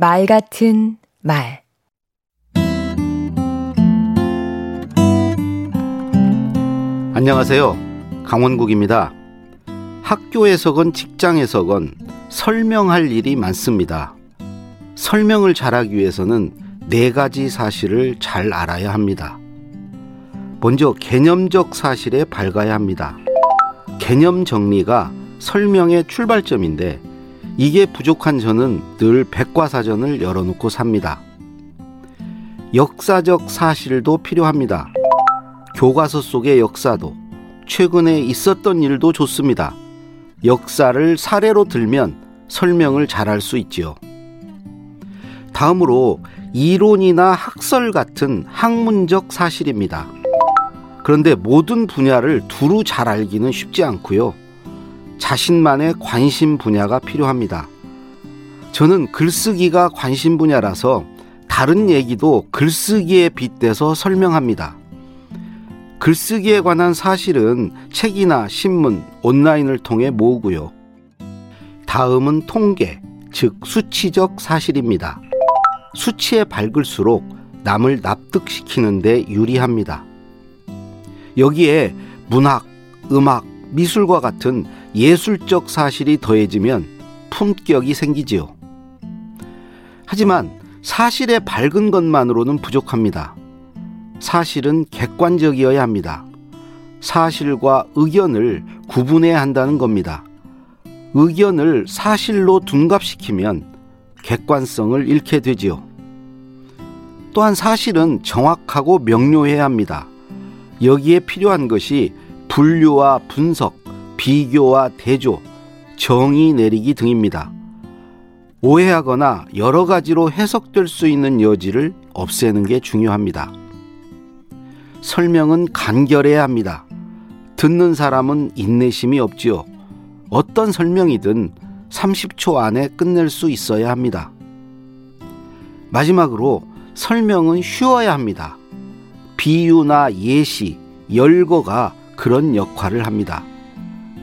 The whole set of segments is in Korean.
말 같은 말 안녕하세요. 강원국입니다. 학교에서건 직장에서건 설명할 일이 많습니다. 설명을 잘하기 위해서는 네 가지 사실을 잘 알아야 합니다. 먼저 개념적 사실에 밝아야 합니다. 개념 정리가 설명의 출발점인데 이게 부족한 저는 늘 백과사전을 열어놓고 삽니다. 역사적 사실도 필요합니다. 교과서 속의 역사도 최근에 있었던 일도 좋습니다. 역사를 사례로 들면 설명을 잘할 수 있지요. 다음으로 이론이나 학설 같은 학문적 사실입니다. 그런데 모든 분야를 두루 잘 알기는 쉽지 않고요. 자신만의 관심 분야가 필요합니다. 저는 글쓰기가 관심 분야라서 다른 얘기도 글쓰기에 빗대서 설명합니다. 글쓰기에 관한 사실은 책이나 신문, 온라인을 통해 모으고요. 다음은 통계, 즉 수치적 사실입니다. 수치에 밝을수록 남을 납득시키는데 유리합니다. 여기에 문학, 음악, 미술과 같은 예술적 사실이 더해지면 품격이 생기지요. 하지만 사실에 밝은 것만으로는 부족합니다. 사실은 객관적이어야 합니다. 사실과 의견을 구분해야 한다는 겁니다. 의견을 사실로 둔갑시키면 객관성을 잃게 되지요. 또한 사실은 정확하고 명료해야 합니다. 여기에 필요한 것이 분류와 분석, 비교와 대조, 정의 내리기 등입니다. 오해하거나 여러 가지로 해석될 수 있는 여지를 없애는 게 중요합니다. 설명은 간결해야 합니다. 듣는 사람은 인내심이 없지요. 어떤 설명이든 30초 안에 끝낼 수 있어야 합니다. 마지막으로 설명은 쉬워야 합니다. 비유나 예시, 열거가 그런 역할을 합니다.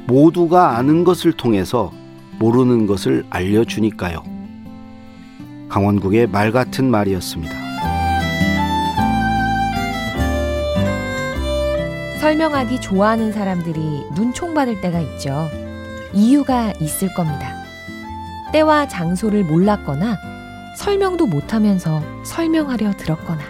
모두가 아는 것을 통해서 모르는 것을 알려주니까요. 강원국의 말 같은 말이었습니다. 설명하기 좋아하는 사람들이 눈총받을 때가 있죠. 이유가 있을 겁니다. 때와 장소를 몰랐거나 설명도 못하면서 설명하려 들었거나